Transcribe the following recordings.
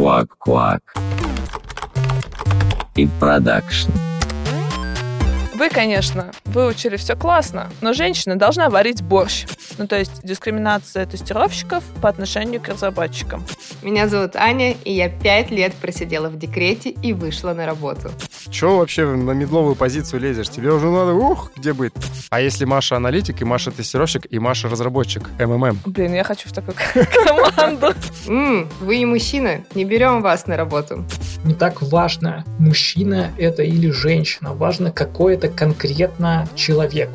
Квак-квак. И продакшн. Вы, конечно, выучили все классно, но женщина должна варить борщ. Ну, то есть дискриминация тестировщиков по отношению к разработчикам. Меня зовут Аня, и я пять лет просидела в декрете и вышла на работу. Чего вообще на медловую позицию лезешь? Тебе уже надо, ух, где быть? А если Маша аналитик, и Маша тестировщик, и Маша разработчик, МММ? Блин, я хочу в такую команду. Вы не мужчина, не берем вас на работу. Не так важно, мужчина это или женщина. Важно, какой это конкретно человек.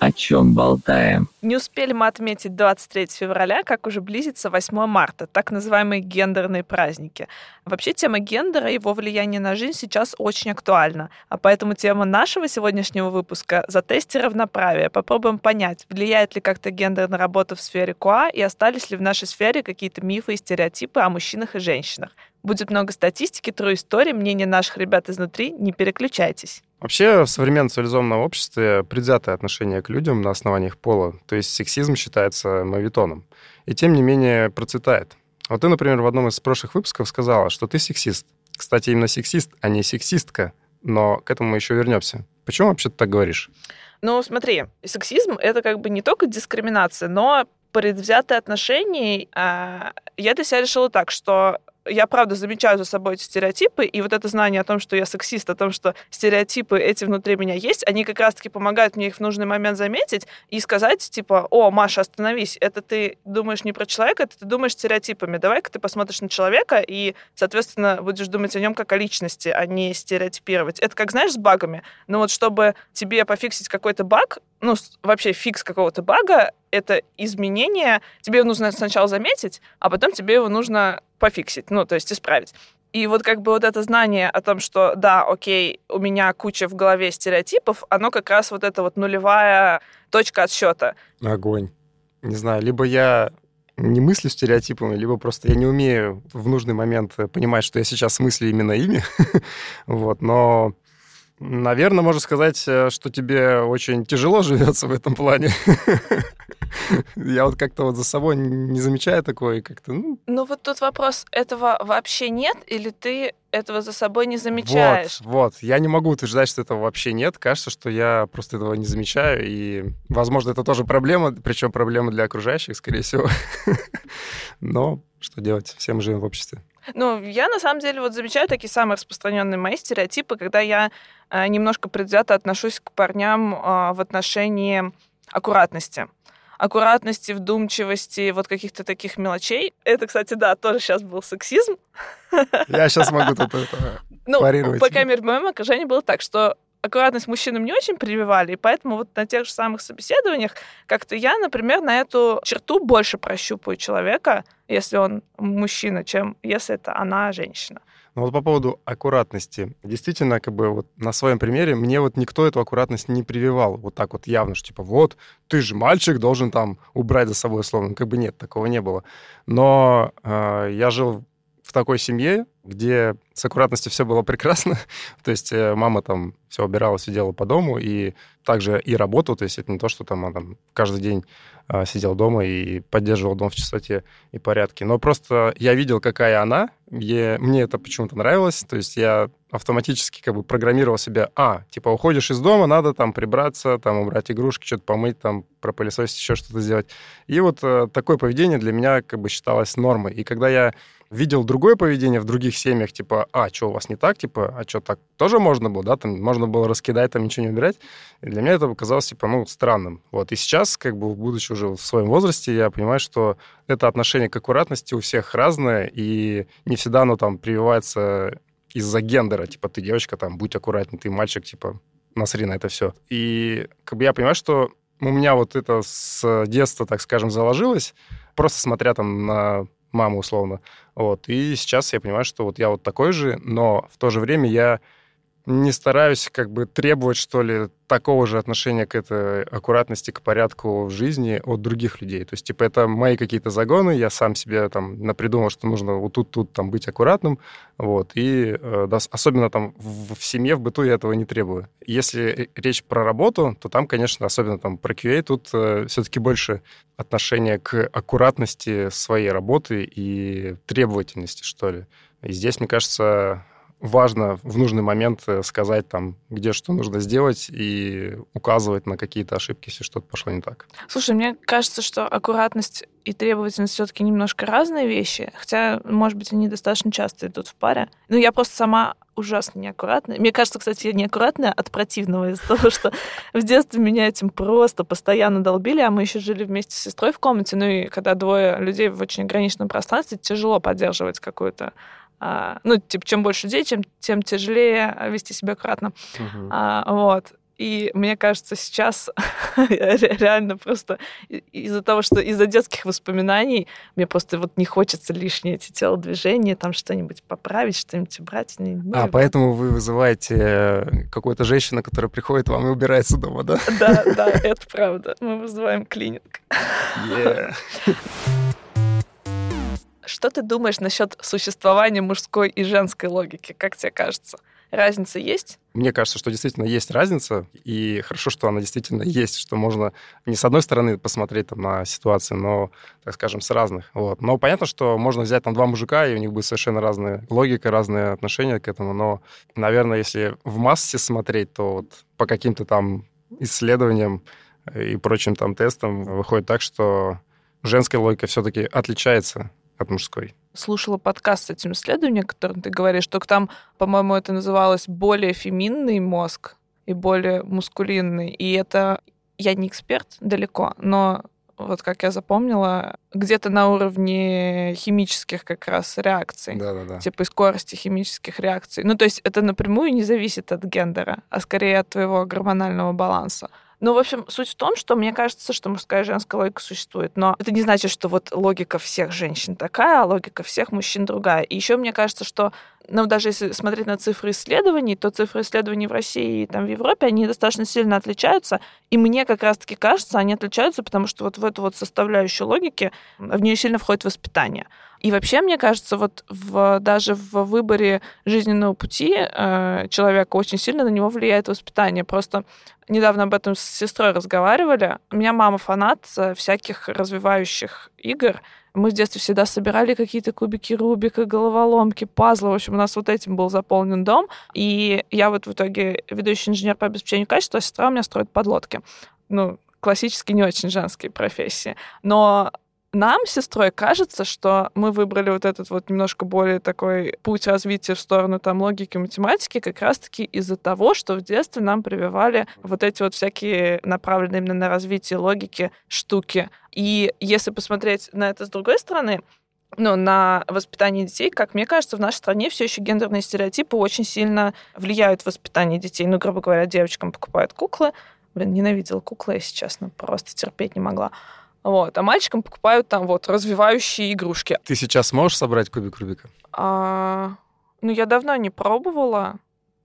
О чем болтаем? Не успели мы отметить 23 февраля, как уже близится 8 марта, так называемые гендерные праздники. Вообще тема гендера и его влияние на жизнь сейчас очень актуальна, а поэтому тема нашего сегодняшнего выпуска — «Затести равноправие». Попробуем понять, влияет ли как-то гендер на работу в сфере КУА и остались ли в нашей сфере какие-то мифы и стереотипы о мужчинах и женщинах. Будет много статистики, тру истории, мнения наших ребят изнутри, не переключайтесь. Вообще, в современном цивилизованном обществе предвзятое отношение к людям на основании их пола, то есть сексизм считается мавитоном, и тем не менее процветает. Вот ты, например, в одном из прошлых выпусков сказала, что ты сексист. Кстати, именно сексист, а не сексистка, но к этому мы еще вернемся. Почему вообще ты так говоришь? Ну, смотри, сексизм — это как бы не только дискриминация, но предвзятое отношение. А, я для себя решила так, что я правда замечаю за собой эти стереотипы, и вот это знание о том, что я сексист, о том, что стереотипы эти внутри меня есть, они как раз-таки помогают мне их в нужный момент заметить и сказать, типа, о, Маша, остановись, это ты думаешь не про человека, это ты думаешь стереотипами. Давай-ка ты посмотришь на человека и, соответственно, будешь думать о нем как о личности, а не стереотипировать. Это как, знаешь, с багами. Но вот чтобы тебе пофиксить какой-то баг, ну, вообще фикс какого-то бага, это изменение, тебе нужно сначала заметить, а потом тебе его нужно пофиксить, ну, то есть исправить. И вот как бы вот это знание о том, что да, окей, у меня куча в голове стереотипов, оно как раз вот это вот нулевая точка отсчета. Огонь. Не знаю, либо я не мыслю стереотипами, либо просто я не умею в нужный момент понимать, что я сейчас мыслю именно ими. вот, но Наверное, можно сказать, э, что тебе очень тяжело живется в этом плане. Я вот как-то вот за собой не замечаю такое, как-то, ну... Ну вот тут вопрос, этого вообще нет, или ты этого за собой не замечаешь? Вот, вот. Я не могу утверждать, что этого вообще нет. Кажется, что я просто этого не замечаю, и, возможно, это тоже проблема, причем проблема для окружающих, скорее всего. Но что делать? Все мы живем в обществе. Ну, я на самом деле вот замечаю такие самые распространенные мои стереотипы, когда я э, немножко предвзято отношусь к парням э, в отношении аккуратности аккуратности, вдумчивости, вот каких-то таких мелочей. Это, кстати, да, тоже сейчас был сексизм. Я сейчас могу тут это Ну, по крайней мере, в моем окружении было так, что аккуратность мужчинам не очень прививали, и поэтому вот на тех же самых собеседованиях как-то я, например, на эту черту больше прощупаю человека, если он мужчина, чем если это она женщина. Ну вот по поводу аккуратности. Действительно, как бы вот на своем примере мне вот никто эту аккуратность не прививал. Вот так вот явно, что типа вот, ты же мальчик, должен там убрать за собой словно. Как бы нет, такого не было. Но э, я жил в такой семье, где с аккуратностью все было прекрасно. то есть э, мама там все убирала, все делала по дому, и также и работу, то есть это не то, что там она там каждый день а, сидел дома и поддерживал дом в чистоте и порядке. Но просто я видел, какая она, и мне это почему-то нравилось, то есть я автоматически как бы программировал себя, а, типа, уходишь из дома, надо там прибраться, там убрать игрушки, что-то помыть, там пропылесосить, еще что-то сделать. И вот э, такое поведение для меня как бы считалось нормой. И когда я видел другое поведение в других семьях, типа, а, что у вас не так, типа, а что так тоже можно было, да, там можно было раскидать, там ничего не убирать. И для меня это показалось, типа, ну, странным. Вот, и сейчас, как бы, будучи уже в своем возрасте, я понимаю, что это отношение к аккуратности у всех разное, и не всегда оно там прививается из-за гендера, типа, ты девочка, там, будь аккуратней, ты мальчик, типа, насри на это все. И как бы я понимаю, что у меня вот это с детства, так скажем, заложилось, просто смотря там на маму условно. Вот. И сейчас я понимаю, что вот я вот такой же, но в то же время я не стараюсь как бы требовать, что ли, такого же отношения к этой аккуратности, к порядку в жизни от других людей. То есть, типа, это мои какие-то загоны, я сам себе там напридумал, что нужно вот тут, тут там быть аккуратным, вот, и э, да, особенно там в, в семье, в быту я этого не требую. Если речь про работу, то там, конечно, особенно там про QA, тут э, все-таки больше отношение к аккуратности своей работы и требовательности, что ли. И здесь, мне кажется, важно в нужный момент э, сказать там, где что нужно сделать и указывать на какие-то ошибки, если что-то пошло не так. Слушай, мне кажется, что аккуратность и требовательность все-таки немножко разные вещи, хотя, может быть, они достаточно часто идут в паре. Но я просто сама ужасно неаккуратная. Мне кажется, кстати, я неаккуратная от противного из-за того, что в детстве меня этим просто постоянно долбили, а мы еще жили вместе с сестрой в комнате, ну и когда двое людей в очень ограниченном пространстве, тяжело поддерживать какую-то а, ну, типа, чем больше людей, чем, тем тяжелее вести себя аккуратно. Мгм. А, вот. И мне кажется, сейчас ре- реально просто из-за того, что из-за детских воспоминаний мне просто вот не хочется лишние эти телодвижения, там что-нибудь поправить, что-нибудь убрать. Ну, А, и поэтому вы вызываете э, какую-то женщину, которая приходит вам и убирается дома, да? Да, да, это правда. Мы вызываем клининг. Yeah. Что ты думаешь насчет существования мужской и женской логики? Как тебе кажется? Разница есть? Мне кажется, что действительно есть разница, и хорошо, что она действительно есть, что можно не с одной стороны посмотреть там, на ситуацию, но, так скажем, с разных. Вот. Но понятно, что можно взять там два мужика, и у них будет совершенно разная логика, разные отношения к этому, но, наверное, если в массе смотреть, то вот по каким-то там исследованиям и прочим там тестам выходит так, что женская логика все-таки отличается от мужской. слушала подкаст с этим исследованием, о котором ты говоришь, только там, по-моему, это называлось более феминный мозг и более мускулинный. И это я не эксперт далеко, но вот как я запомнила, где-то на уровне химических как раз реакций. Да-да-да. Типа и скорости химических реакций. Ну, то есть это напрямую не зависит от гендера, а скорее от твоего гормонального баланса. Ну, в общем, суть в том, что мне кажется, что мужская и женская логика существует. Но это не значит, что вот логика всех женщин такая, а логика всех мужчин другая. И еще мне кажется, что ну, даже если смотреть на цифры исследований, то цифры исследований в России и там в Европе, они достаточно сильно отличаются. И мне как раз-таки кажется, они отличаются, потому что вот в эту вот составляющую логики в нее сильно входит воспитание. И вообще, мне кажется, вот в, даже в выборе жизненного пути э, человека очень сильно на него влияет воспитание. Просто недавно об этом с сестрой разговаривали. У меня мама фанат э, всяких развивающих игр. Мы в детстве всегда собирали какие-то кубики Рубика, головоломки, пазлы. В общем, у нас вот этим был заполнен дом. И я вот в итоге ведущий инженер по обеспечению качества, а сестра у меня строит подлодки. Ну, классически не очень женские профессии. Но нам с сестрой кажется, что мы выбрали вот этот вот немножко более такой путь развития в сторону там логики, математики как раз-таки из-за того, что в детстве нам прививали вот эти вот всякие направленные именно на развитие логики штуки. И если посмотреть на это с другой стороны, ну, на воспитание детей, как мне кажется, в нашей стране все еще гендерные стереотипы очень сильно влияют в воспитание детей. Ну, грубо говоря, девочкам покупают куклы. Блин, ненавидела куклы, если честно, просто терпеть не могла. Вот. А мальчикам покупают там вот развивающие игрушки. Ты сейчас можешь собрать кубик Рубика? А, ну, я давно не пробовала.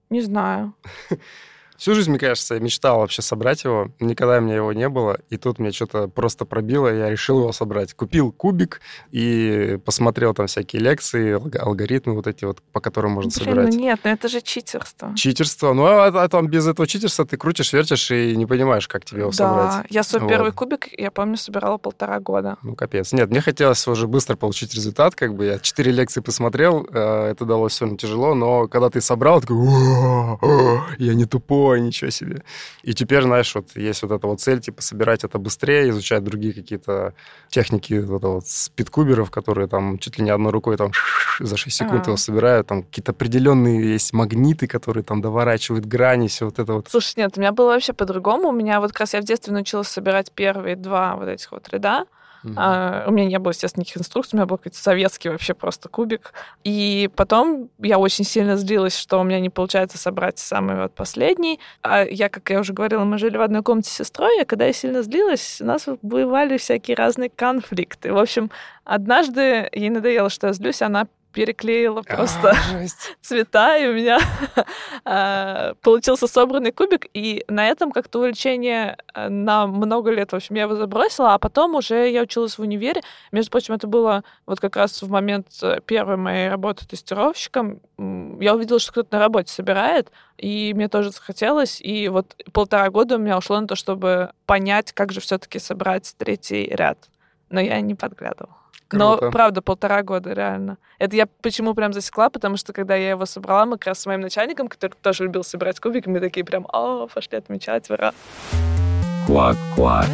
Не знаю. Всю жизнь, мне кажется, я мечтал вообще собрать его. Никогда у меня его не было. И тут мне что-то просто пробило, и я решил его собрать. Купил кубик и посмотрел там всякие лекции, алг- алгоритмы вот эти вот, по которым можно Блин, собирать. ну нет, ну это же читерство. Читерство. Ну, а, а там без этого читерства ты крутишь, вертишь и не понимаешь, как тебе его да, собрать. я свой Вот. первый кубик, я помню, собирала полтора года. Ну, капец. Нет, мне хотелось уже быстро получить результат, как бы я четыре лекции посмотрел, э, это далось все тяжело, но когда ты собрал, такой, «О, о, я не тупой, ничего себе. И теперь, знаешь, вот есть вот эта вот цель, типа, собирать это быстрее, изучать другие какие-то техники вот это вот спидкуберов, которые там чуть ли не одной рукой там за 6 секунд Ага. его собирают, там какие-то определенные есть магниты, которые там доворачивают грани, все вот это вот. Слушай, нет, у меня было вообще по-другому. У меня вот как раз я в детстве научилась собирать первые два вот этих вот ряда. А, у меня не было, естественно, никаких инструкций, у меня был какой-то советский вообще просто кубик. И потом я очень сильно злилась, что у меня не получается собрать самый вот последний. А я, как я уже говорила, мы жили в одной комнате с сестрой, и когда я сильно злилась, у нас бывали всякие разные конфликты. В общем, однажды ей надоело, что я злюсь, она переклеила просто А, жесть. цвета, и у меня а, получился собранный кубик, и на этом как-то увлечение а, на много лет, в общем, я его забросила, а потом уже я училась в универе. Между прочим, это было вот как раз в момент э, первой моей работы тестировщиком. Я увидела, что кто-то на работе собирает, и мне тоже захотелось, и вот полтора года у меня ушло на то, чтобы понять, как же все таки собрать третий ряд. Но я не подглядывала. Но, Круто. правда, полтора года, реально. Это я почему прям засекла, потому что, когда я его собрала, мы как раз с моим начальником, который тоже любил собирать кубики, мы такие прям, о, пошли отмечать, ура. Квак-квак.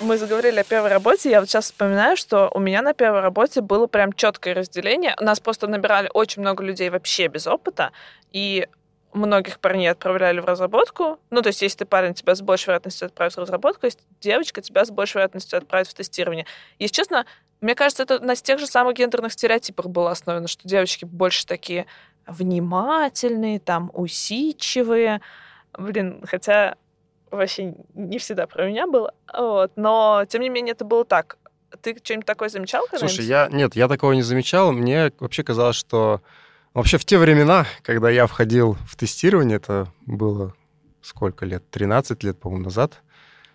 Мы заговорили о первой работе, я вот сейчас вспоминаю, что у меня на первой работе было прям четкое разделение. Нас просто набирали очень много людей вообще без опыта, и многих парней отправляли в разработку. Ну, то есть, если ты парень, тебя с большей вероятностью отправят в разработку, если девочка, тебя с большей вероятностью отправят в тестирование. Если честно, мне кажется, это на тех же самых гендерных стереотипах было основано, что девочки больше такие внимательные, там, усидчивые. Блин, хотя вообще не всегда про меня было. Вот. Но, тем не менее, это было так. Ты что-нибудь такое замечал когда-нибудь? Слушай, я... Нет, я такого не замечал. Мне вообще казалось, что... Вообще в те времена, когда я входил в тестирование, это было сколько лет? 13 лет, по-моему, назад,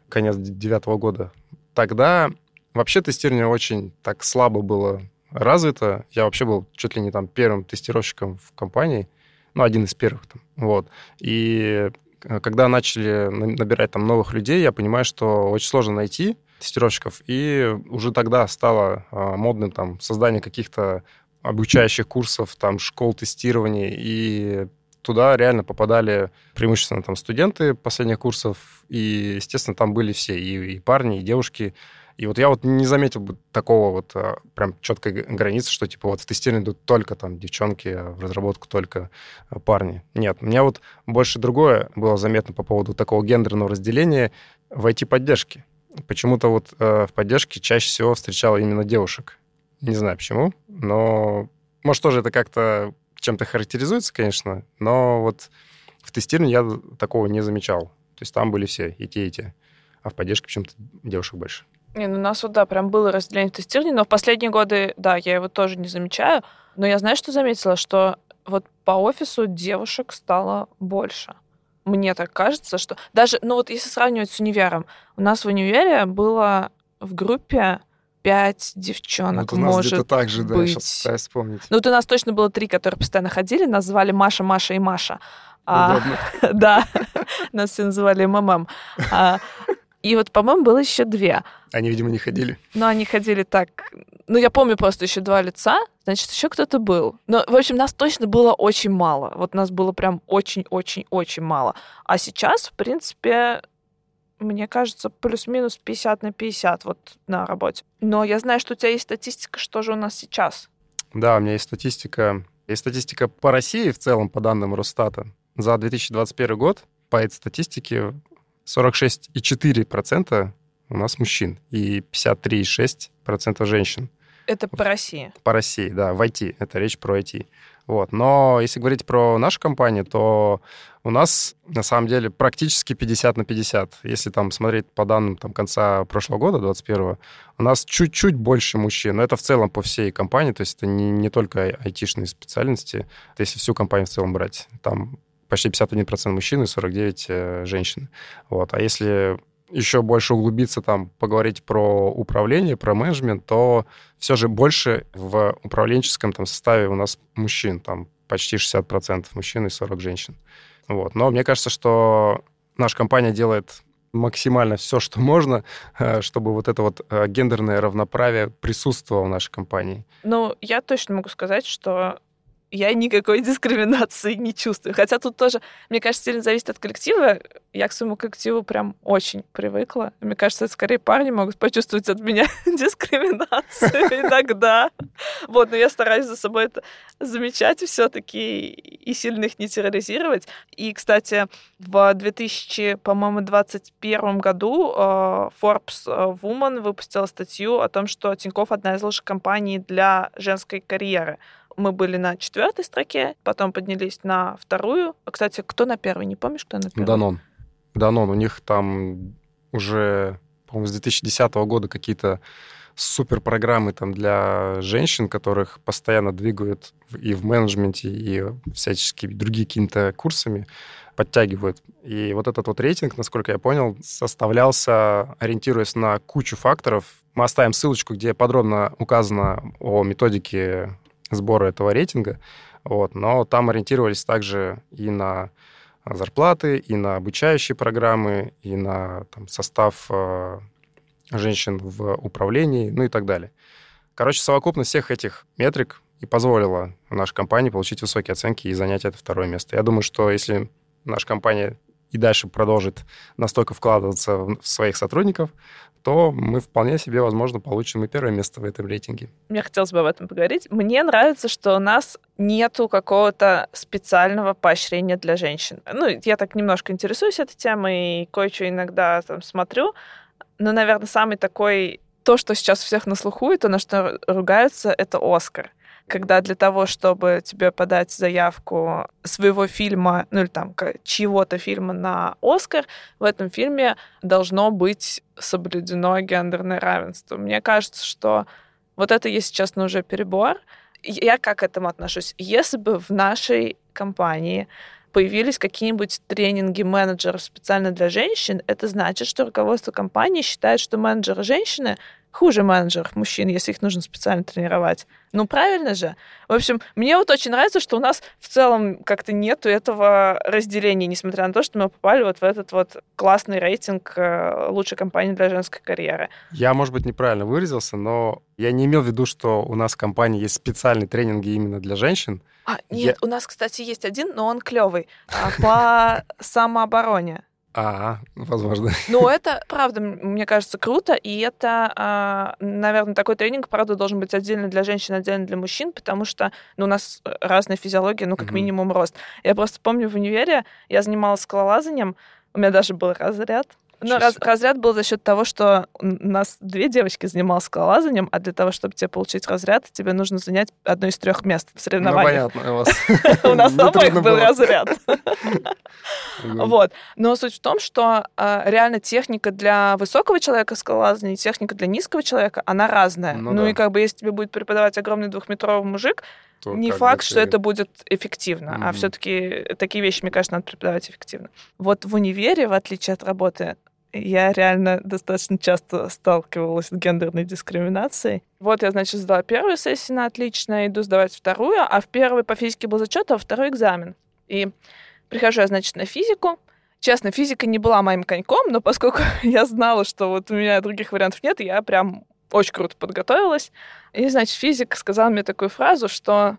конец девятого года. Тогда вообще тестирование очень так слабо было развито. Я вообще был чуть ли не там первым тестировщиком в компании, ну, один из первых там, вот. И э, когда начали на- набирать там новых людей, я понимаю, что очень сложно найти тестировщиков, и уже тогда стало а, модным там создание каких-то обучающих курсов, там, школ тестирования, и туда реально попадали преимущественно там студенты последних курсов, и, естественно, там были все, и, и парни, и девушки. И вот я вот не заметил бы такого вот а, прям четкой границы, что типа вот в тестирование идут только там девчонки, а в разработку только а, парни. Нет, у меня вот больше другое было заметно по поводу такого гендерного разделения в IT-поддержке. Почему-то вот э, в поддержке чаще всего встречал именно девушек. Не знаю почему, но может тоже это как-то чем-то характеризуется, конечно, но вот в тестировании я такого не замечал. То есть там были все, и те, и те. А в поддержке почему-то девушек больше. Не, ну у нас вот, да, прям было разделение в тестировании, но в последние годы, да, я его тоже не замечаю. Но я, знаю, что заметила, что вот по офису девушек стало больше. Мне так кажется, что даже, ну вот если сравнивать с универом, у нас в универе было в группе пять девчонок, вот у нас может где-то так же, да, быть. сейчас пытаюсь вспомнить. Ну, вот у нас точно было три, которые постоянно ходили, нас звали Маша, Маша и Маша. А, да, нас все называли МММ. А, и вот, по-моему, было еще две. Они, видимо, не ходили. Но они ходили так... Ну, я помню просто еще два лица, значит, еще кто-то был. Но, в общем, нас точно было очень мало. Вот нас было прям очень-очень-очень мало. А сейчас, в принципе, мне кажется, плюс-минус 50 на 50 вот на работе. Но я знаю, что у тебя есть статистика, что же у нас сейчас. Да, у меня есть статистика. Есть статистика по России в целом, по данным Росстата. За 2021 год по этой статистике 46,4% у нас мужчин и 53,6% женщин. Это по России. По России, да, в IT. Это речь про IT. Вот. Но если говорить про нашу компанию, то у нас на самом деле практически 50 на 50. Если там смотреть по данным там, конца прошлого года, 21 у нас чуть-чуть больше мужчин. Но это в целом по всей компании, то есть это не, не только ай- айтишные специальности. Это если всю компанию в целом брать. Там почти 51% мужчин и 49 э, женщин. Вот. А если еще больше углубиться, там, поговорить про управление, про менеджмент, то все же больше в управленческом там, составе у нас мужчин, там почти 60% мужчин и 40 женщин. Вот. Но мне кажется, что наша компания делает максимально все, что можно, э, чтобы вот это вот э, гендерное равноправие присутствовало в нашей компании. Ну, я точно могу сказать, что я никакой дискриминации не чувствую. Хотя тут тоже, мне кажется, сильно зависит от коллектива. Я к своему коллективу прям очень привыкла. Мне кажется, скорее парни могут почувствовать от меня дискриминацию иногда. Вот, но я стараюсь за собой это замечать все-таки и сильно их не терроризировать. И, кстати, в 2000, по-моему, 2021 году э, Forbes э, Woman выпустила статью о том, что Тинькофф одна из лучших компаний для женской карьеры. Мы были на четвертой строке, потом поднялись на вторую. А, Кстати, кто на первой? Не помнишь, кто на первой? Данон. Данон, у них там уже, по-моему, с 2010 года какие-то супер программы там для женщин, которых постоянно двигают и в менеджменте, и всяческими другие какими-то курсами подтягивают. И вот этот вот рейтинг, насколько я понял, составлялся, ориентируясь на кучу факторов. Мы оставим ссылочку, где подробно указано о методике сбора этого рейтинга. Вот. Но там ориентировались также и на зарплаты, и на обучающие программы, и на там, состав э, женщин в управлении, ну и так далее. Короче, совокупность всех этих метрик и позволила нашей компании получить высокие оценки и занять это второе место. Я думаю, что если наша компания и дальше продолжит настолько вкладываться в своих сотрудников, то мы вполне себе, возможно, получим и первое место в этом рейтинге. Мне хотелось бы об этом поговорить. Мне нравится, что у нас нету какого-то специального поощрения для женщин. Ну, я так немножко интересуюсь этой темой и кое-что иногда там смотрю. Но, наверное, самый такой... То, что сейчас у всех на слуху, и то, на что ругаются, это Оскар когда для того, чтобы тебе подать заявку своего фильма, ну или там чьего-то фильма на Оскар, в этом фильме должно быть соблюдено гендерное равенство. Мне кажется, что вот это, если честно, уже перебор. Я как к этому отношусь? Если бы в нашей компании появились какие-нибудь тренинги менеджеров специально для женщин, это значит, что руководство компании считает, что менеджеры женщины хуже менеджеров мужчин, если их нужно специально тренировать. Ну, правильно же? В общем, мне вот очень нравится, что у нас в целом как-то нету этого разделения, несмотря на то, что мы попали вот в этот вот классный рейтинг э, лучшей компании для женской карьеры. Я, может быть, неправильно выразился, но я не имел в виду, что у нас в компании есть специальные тренинги именно для женщин. А, нет, я... у нас, кстати, есть один, но он клевый, а, по самообороне. А, возможно. Ну, это, правда, мне кажется, круто, и это, а, наверное, такой тренинг, правда, должен быть отдельно для женщин, отдельно для мужчин, потому что ну, у нас разная физиология, ну, как mm-hmm. минимум, рост. Я просто помню в универе, я занималась скалолазанием, у меня даже был разряд, но раз, разряд был за счет того, что у нас две девочки занималась скалолазанием, а для того, чтобы тебе получить разряд, тебе нужно занять одно из трех мест в соревнованиях. Ну, понятно, у вас. У нас обоих был разряд. Вот. Но суть в том, что а, реально техника для высокого человека скалолазания и техника для низкого человека, она разная. Ну, ну и как бы если тебе будет преподавать огромный двухметровый мужик, то не факт, что это будет эффективно, mm-hmm. а все-таки такие вещи, мне кажется, надо преподавать эффективно. Вот в универе, в отличие от работы, я реально достаточно часто сталкивалась с гендерной дискриминацией. Вот я, значит, сдала первую сессию на отлично, иду сдавать вторую, а в первой по физике был зачет, а во второй экзамен. И прихожу я, значит, на физику. Честно, физика не была моим коньком, но поскольку я знала, что вот у меня других вариантов нет, я прям очень круто подготовилась. И, значит, физик сказал мне такую фразу, что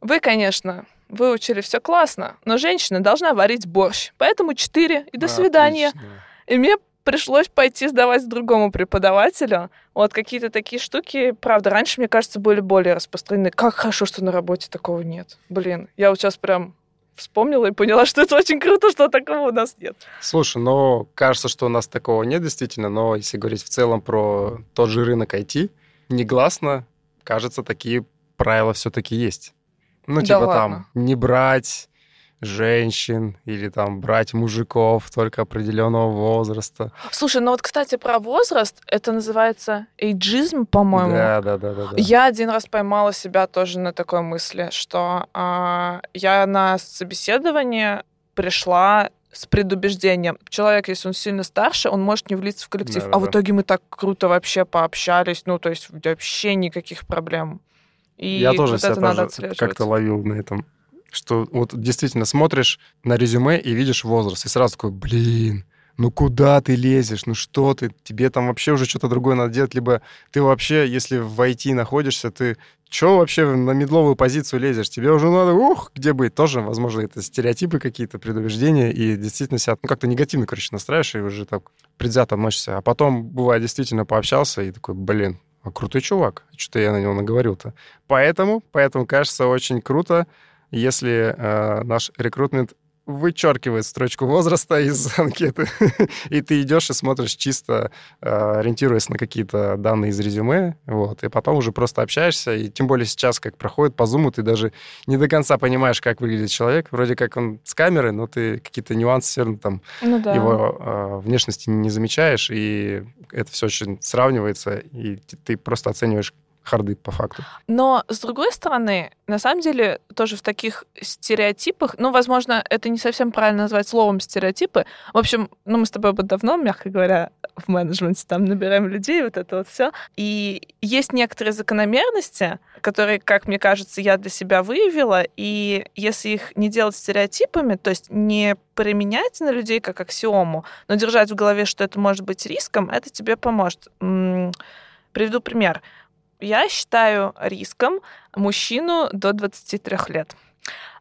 вы, конечно, выучили все классно, но женщина должна варить борщ. Поэтому четыре и до свидания. Отлично. И мне пришлось пойти сдавать другому преподавателю. Вот какие-то такие штуки, правда, раньше, мне кажется, были более распространены. Как хорошо, что на работе такого нет. Блин, я вот сейчас прям вспомнила и поняла, что это очень круто, что такого у нас нет. Слушай, ну, кажется, что у нас такого нет действительно, но если говорить в целом про тот же рынок IT, негласно, кажется, такие правила все-таки есть. Ну, да типа ладно. там, не брать женщин или там брать мужиков только определенного возраста. Слушай, ну вот, кстати, про возраст, это называется эйджизм, по-моему. Да, да, да, да, да. Я один раз поймала себя тоже на такой мысли, что э, я на собеседование пришла с предубеждением. Человек, если он сильно старше, он может не влиться в коллектив. Да, а да. в итоге мы так круто вообще пообщались, ну, то есть вообще никаких проблем. И я тоже вот себя тоже как-то ловил на этом что вот действительно смотришь на резюме и видишь возраст, и сразу такой, блин, ну куда ты лезешь, ну что ты, тебе там вообще уже что-то другое надо делать, либо ты вообще, если в IT находишься, ты что вообще на медловую позицию лезешь? Тебе уже надо, ух, где быть? Тоже, возможно, это стереотипы какие-то, предубеждения, и действительно себя ну, как-то негативно, короче, настраиваешь, и уже так предвзято относишься. А потом, бывает, действительно пообщался, и такой, блин, а крутой чувак, что-то я на него наговорил-то. Поэтому, поэтому, кажется, очень круто, если э, наш рекрутмент вычеркивает строчку возраста из анкеты, и ты идешь и смотришь чисто, э, ориентируясь на какие-то данные из резюме, вот, и потом уже просто общаешься, и тем более сейчас, как проходит по зуму, ты даже не до конца понимаешь, как выглядит человек, вроде как он с камеры, но ты какие-то нюансы все равно там Ну да. его э, внешности не замечаешь, и это все очень сравнивается, и ты просто оцениваешь харды по факту. Но, с другой стороны, на самом деле, тоже в таких стереотипах, ну, возможно, это не совсем правильно назвать словом стереотипы. В общем, ну, мы с тобой давно, мягко говоря, в менеджменте там набираем людей, вот это вот все. И есть некоторые закономерности, которые, как мне кажется, я для себя выявила, и если их не делать стереотипами, то есть не применять на людей как аксиому, но держать в голове, что это может быть риском, это тебе поможет. Приведу пример. Я считаю риском мужчину до 23 лет.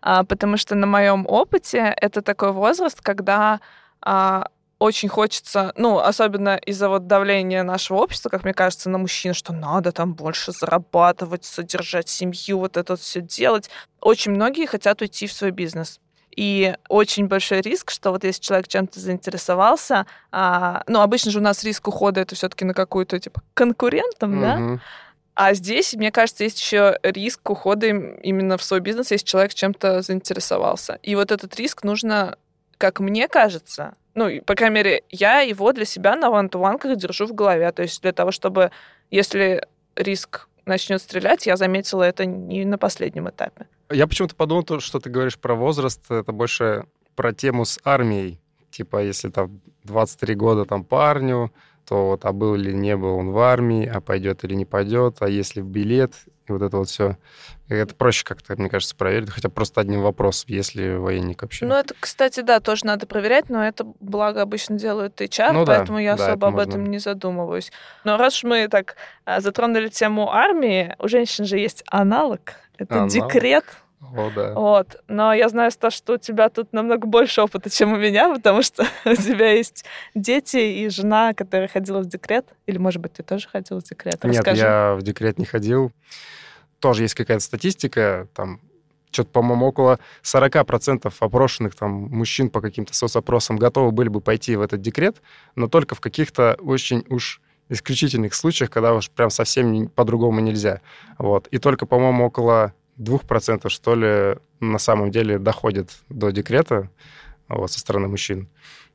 А, потому что на моем опыте это такой возраст, когда а, очень хочется, ну, особенно из-за вот давления нашего общества, как мне кажется, на мужчин, что надо там больше зарабатывать, содержать семью, вот это вот все делать. Очень многие хотят уйти в свой бизнес. И очень большой риск, что вот если человек чем-то заинтересовался, а, ну, обычно же у нас риск ухода это все-таки на какую-то, типа, конкурентом, да? А здесь, мне кажется, есть еще риск ухода им именно в свой бизнес, если человек чем-то заинтересовался. И вот этот риск нужно, как мне кажется, ну, по крайней мере, я его для себя на ван-ту-ванках держу в голове. То есть для того, чтобы, если риск начнет стрелять, я заметила это не на последнем этапе. Я почему-то подумал, то, что ты говоришь про возраст, это больше про тему с армией. Типа, если там 23 года там парню, то вот, а был или не был он в армии, а пойдет или не пойдет, а если в билет, и вот это вот все. Это проще как-то, мне кажется, проверить, хотя просто одним вопросом, если военник вообще. Ну, это, кстати, да, тоже надо проверять, но это, благо, обычно делают HR, Ну да, поэтому я да, особо это об можно. этом не задумываюсь. Но раз уж мы так а, затронули тему армии, у женщин же есть аналог. Это Аналог? декрет. О, да. Вот. Но я знаю, то, что у тебя тут намного больше опыта, чем у меня, потому что у тебя есть дети и жена, которая ходила в декрет. Или, может быть, ты тоже ходила в декрет? Нет, Расскажи. я в декрет не ходил. Тоже есть какая-то статистика, там что-то, по-моему, около 40% опрошенных там мужчин по каким-то соцопросам готовы были бы пойти в этот декрет, но только в каких-то очень уж исключительных случаях, когда уж прям совсем по-другому нельзя. Вот. И только, по-моему, около 2%, что ли, на самом деле доходит до декрета вот, со стороны мужчин.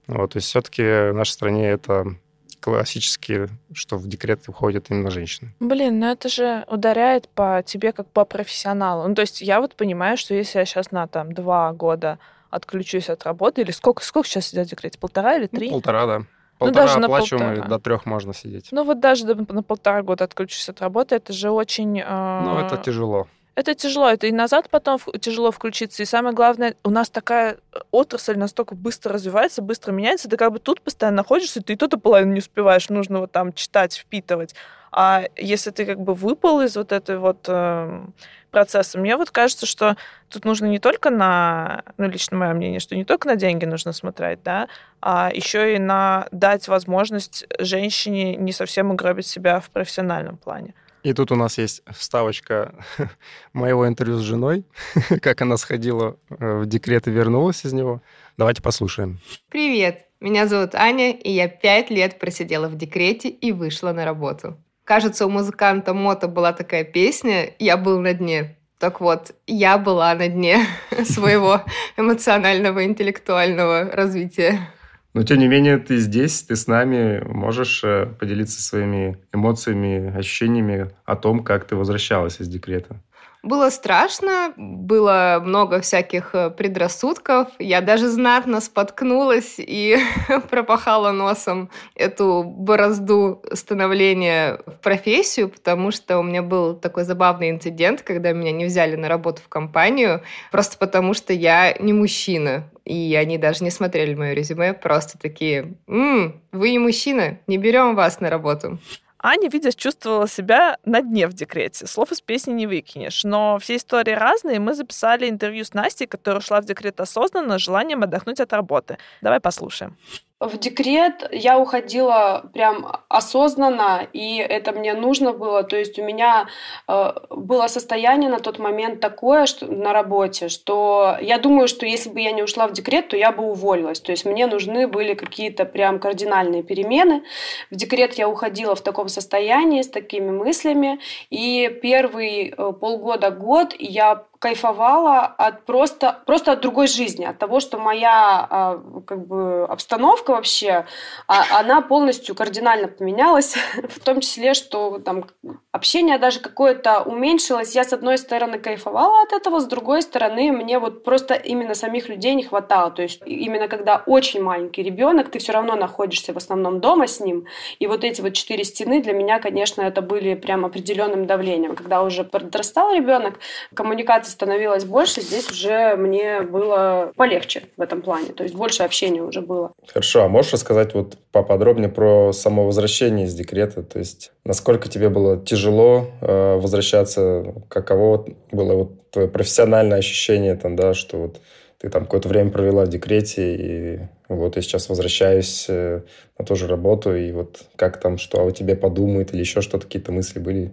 Вот. То есть все-таки в нашей стране это классически, что в декрет уходят именно женщины. Блин, ну это же ударяет по тебе как по профессионалу. Ну, то есть я вот понимаю, что если я сейчас на там два года отключусь от работы, или сколько, сколько сейчас сидят в декрете? Полтора или Ну, три? полтора, да. Ну, Полтора даже на оплачиваемые, полтора. до трех можно сидеть. Ну вот даже на полтора года отключусь от работы, это же очень... Ну, это э, тяжело. Это тяжело, это и назад потом тяжело включиться. И самое главное, у нас такая э, отрасль настолько быстро развивается, быстро меняется, ты как бы тут постоянно находишься, ты и то-то половину не успеваешь, нужно вот там читать, впитывать. А если ты как бы выпал из вот этой вот э, процесса, мне вот кажется, что тут нужно не только на, ну, лично мое мнение, что не только на деньги нужно смотреть, да, а еще и на дать возможность женщине не совсем угробить себя в профессиональном плане. И тут у нас есть вставочка моего интервью с женой, как она сходила э, в декрет и вернулась из него. Давайте послушаем. Привет, меня зовут Аня, и я пять лет просидела в декрете и вышла на работу. Кажется, у музыканта Мото была такая песня «Я был на дне». Так вот, я была на дне своего эмоционального, интеллектуального развития. Но, тем не менее, ты здесь, ты с нами, можешь э, поделиться своими эмоциями, ощущениями о том, как ты возвращалась из декрета. Было страшно, было много всяких э, предрассудков. Я даже знатно споткнулась и пропахала носом эту борозду становления в профессию, потому что у меня был такой забавный инцидент, когда меня не взяли на работу в компанию, просто потому что я не мужчина. И они даже не смотрели мое резюме, просто такие, «М, вы не мужчина, не берем вас на работу. Аня, видя, чувствовала себя на дне в декрете. Слов из песни не выкинешь. Но все истории разные. Мы записали интервью с Настей, которая ушла в декрет осознанно, с желанием отдохнуть от работы. Давай послушаем. В декрет я уходила прям осознанно, и это мне нужно было. То есть у меня э, было состояние на тот момент такое что, на работе, что я думаю, что если бы я не ушла в декрет, то я бы уволилась. То есть мне нужны были какие-то прям кардинальные перемены. В декрет я уходила в таком состоянии, с такими мыслями. И первый э, полгода-год я кайфовала от просто, просто от другой жизни, от того, что моя а, как бы обстановка вообще, а, она полностью кардинально поменялась, в том числе, что там общение даже какое-то уменьшилось. Я, с одной стороны, кайфовала от этого, с другой стороны, мне вот просто именно самих людей не хватало. То есть именно когда очень маленький ребенок, ты все равно находишься в основном дома с ним, и вот эти вот четыре стены для меня, конечно, это были прям определенным давлением. Когда уже подрастал ребенок, коммуникация становилось больше, здесь уже мне было полегче в этом плане. То есть больше общения уже было. Хорошо, а можешь рассказать вот поподробнее про само возвращение из декрета? То есть насколько тебе было тяжело э, возвращаться? Каково было вот твое профессиональное ощущение там, да, что вот ты там какое-то время провела в декрете, и вот я сейчас возвращаюсь э, на ту же работу, и вот как там, что о тебе подумают, или еще что-то, какие-то мысли были?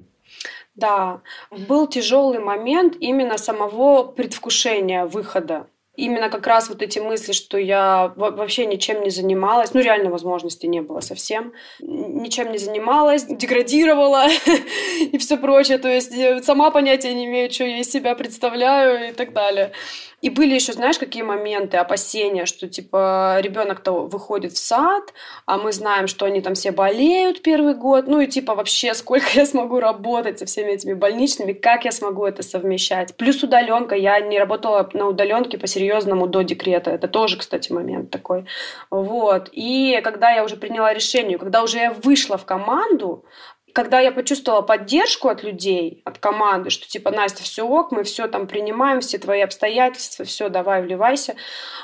Да, был тяжелый момент именно самого предвкушения выхода. Именно как раз вот эти мысли, что я вообще ничем не занималась, ну реально возможности не было совсем, ничем не занималась, деградировала и все прочее, то есть э, сама понятия не имею, что я из себя представляю и так далее. И были еще, знаешь, какие моменты, опасения, что типа ребенок-то выходит в сад, а мы знаем, что они там все болеют первый год, ну и типа вообще сколько я смогу работать со всеми этими больничными, как я смогу это совмещать. Плюс удаленка, я не работала на удаленке по-серьезному до декрета, это тоже, кстати, момент такой. Вот. И когда я уже приняла решение, когда уже я вышла в команду, когда я почувствовала поддержку от людей, от команды, что типа, Настя, все ок, мы все там принимаем, все твои обстоятельства, все, давай, вливайся,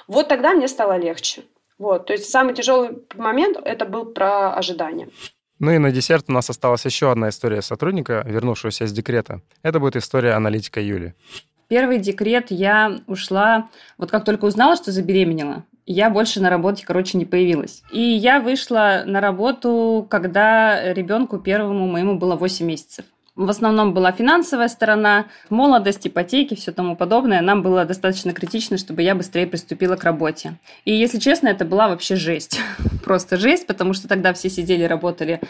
вот тогда мне стало легче. Вот, то есть самый тяжелый момент это был про ожидание. Ну и на десерт у нас осталась еще одна история сотрудника, вернувшегося из декрета. Это будет история аналитика Юли. Первый декрет я ушла, вот как только узнала, что забеременела я больше на работе, короче, не появилась. И я вышла на работу, когда ребенку первому моему было 8 месяцев. В основном была финансовая сторона, молодость, ипотеки, все тому подобное. Нам было достаточно критично, чтобы я быстрее приступила к работе. И, если честно, это была вообще жесть. Просто жесть, потому что тогда все сидели, работали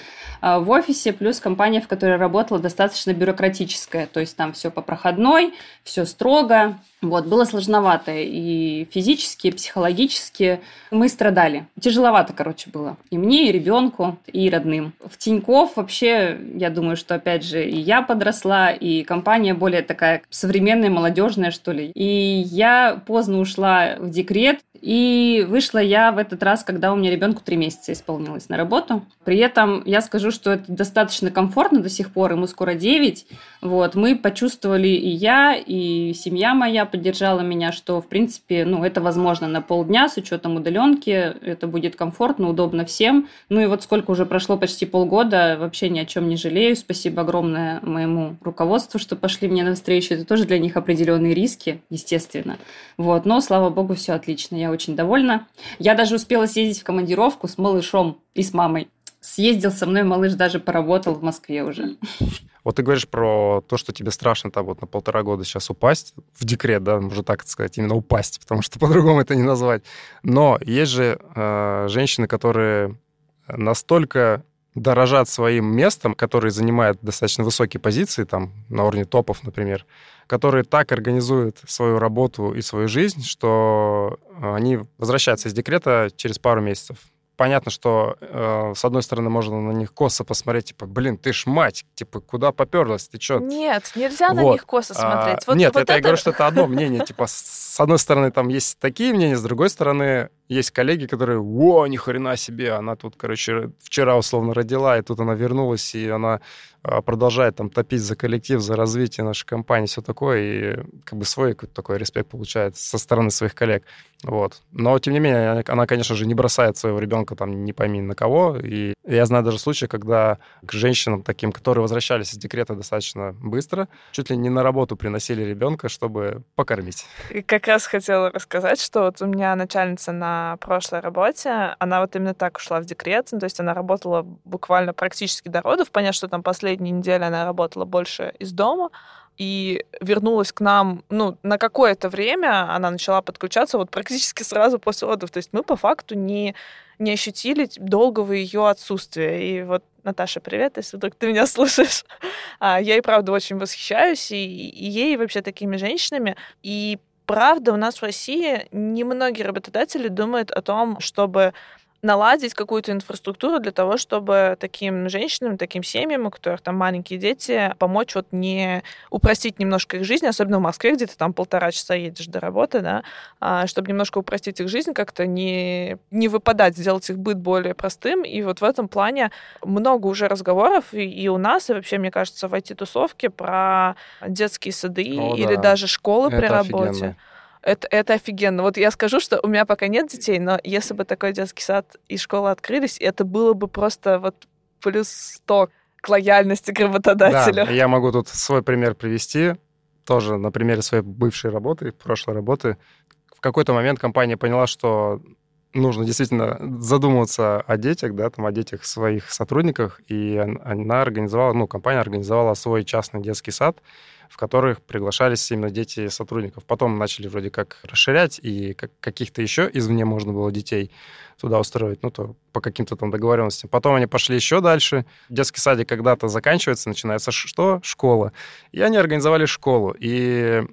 а, в офисе, плюс компания, в которой работала, достаточно бюрократическая. То есть там все по проходной, все строго. Вот, было сложновато и физически, и психологически. Мы страдали. Тяжеловато, короче, было. И мне, и ребенку, и родным. В Тинькофф вообще, я думаю, что, опять же, и я подросла, и компания более такая современная, молодежная, что ли. И я поздно ушла в декрет, и вышла я в этот раз, когда у меня ребенку три месяца исполнилось на работу. При этом я скажу, что это достаточно комфортно до сих пор, ему скоро 9. Вот, мы почувствовали и я, и семья моя поддержала меня, что, в принципе, ну, это возможно на полдня с учетом удаленки, это будет комфортно, удобно всем. Ну и вот сколько уже прошло, почти полгода, вообще ни о чем не жалею. Спасибо огромное моему руководству, что пошли мне навстречу. Это тоже для них определенные риски, естественно. Вот, но, слава богу, все отлично. Я очень довольна. Я даже успела съездить в командировку с малышом и с мамой. Съездил со мной малыш, даже поработал в Москве уже. Вот ты говоришь про то, что тебе страшно там вот на полтора года сейчас упасть в декрет, да, можно так сказать, именно упасть, потому что по-другому это не назвать. Но есть же э, женщины, которые настолько дорожат своим местом, которые занимают достаточно высокие позиции, там, на уровне топов, например, которые так организуют свою работу и свою жизнь, что они возвращаются из декрета через пару месяцев понятно, что э, с одной стороны можно на них косо посмотреть, типа, блин, ты ж мать, типа, куда поперлась, ты чё? Нет, нельзя вот. на них косо а, смотреть. А, вот, нет, вот это, это я говорю, что это одно мнение, типа, с одной стороны там есть такие мнения, с другой стороны есть коллеги, которые, о, ни хрена себе, она тут, короче, вчера условно родила, и тут она вернулась, и она а, продолжает там топить за коллектив, за развитие нашей компании, все такое, и как бы свой какой-то такой респект получает со стороны своих коллег. Вот. Но, тем не менее, она, конечно же, не бросает своего ребенка там не пойми на кого. И я знаю даже случаи, когда к женщинам таким, которые возвращались из декрета достаточно быстро, чуть ли не на работу приносили ребенка, чтобы покормить. И как раз хотела рассказать, что вот у меня начальница на прошлой работе, она вот именно так ушла в декрет, ну, то есть она работала буквально практически до родов. Понятно, что там последние недели она работала больше из дома, и вернулась к нам, ну, на какое-то время она начала подключаться вот практически сразу после родов. То есть мы по факту не, не ощутили долгого ее отсутствия. И вот, Наташа, привет, если вдруг ты меня слушаешь. А, я и правда очень восхищаюсь и, и ей, и вообще такими женщинами. И правда, у нас в России немногие работодатели думают о том, чтобы наладить какую-то инфраструктуру для того, чтобы таким женщинам, таким семьям, у которых там маленькие дети, помочь вот не упростить немножко их жизнь, особенно в Москве, где ты там полтора часа едешь до работы, да, а, чтобы немножко упростить их жизнь, как-то не, не выпадать, сделать их быт более простым. И вот в этом плане много уже разговоров и, и у нас, и вообще, мне кажется, в IT-тусовке про детские сады О, или да. даже школы Это при работе. офигенно. Это, это офигенно. Вот я скажу, что у меня пока нет детей, но если бы такой детский сад и школа открылись, это было бы просто вот плюс 100 к лояльности к работодателю. Да, я могу тут свой пример привести, тоже на примере своей бывшей работы, прошлой работы. В какой-то момент компания поняла, что нужно действительно задумываться о детях, да, там, о детях своих сотрудниках, и он- она организовала, ну, компания организовала свой частный детский сад, в которых приглашались именно дети сотрудников. Потом начали вроде как расширять, и как- каких-то еще извне можно было детей туда устроить, ну, то по каким-то там договоренностям. Потом они пошли еще дальше. Детский садик когда-то заканчивается, начинается что? Школа. И они организовали школу. И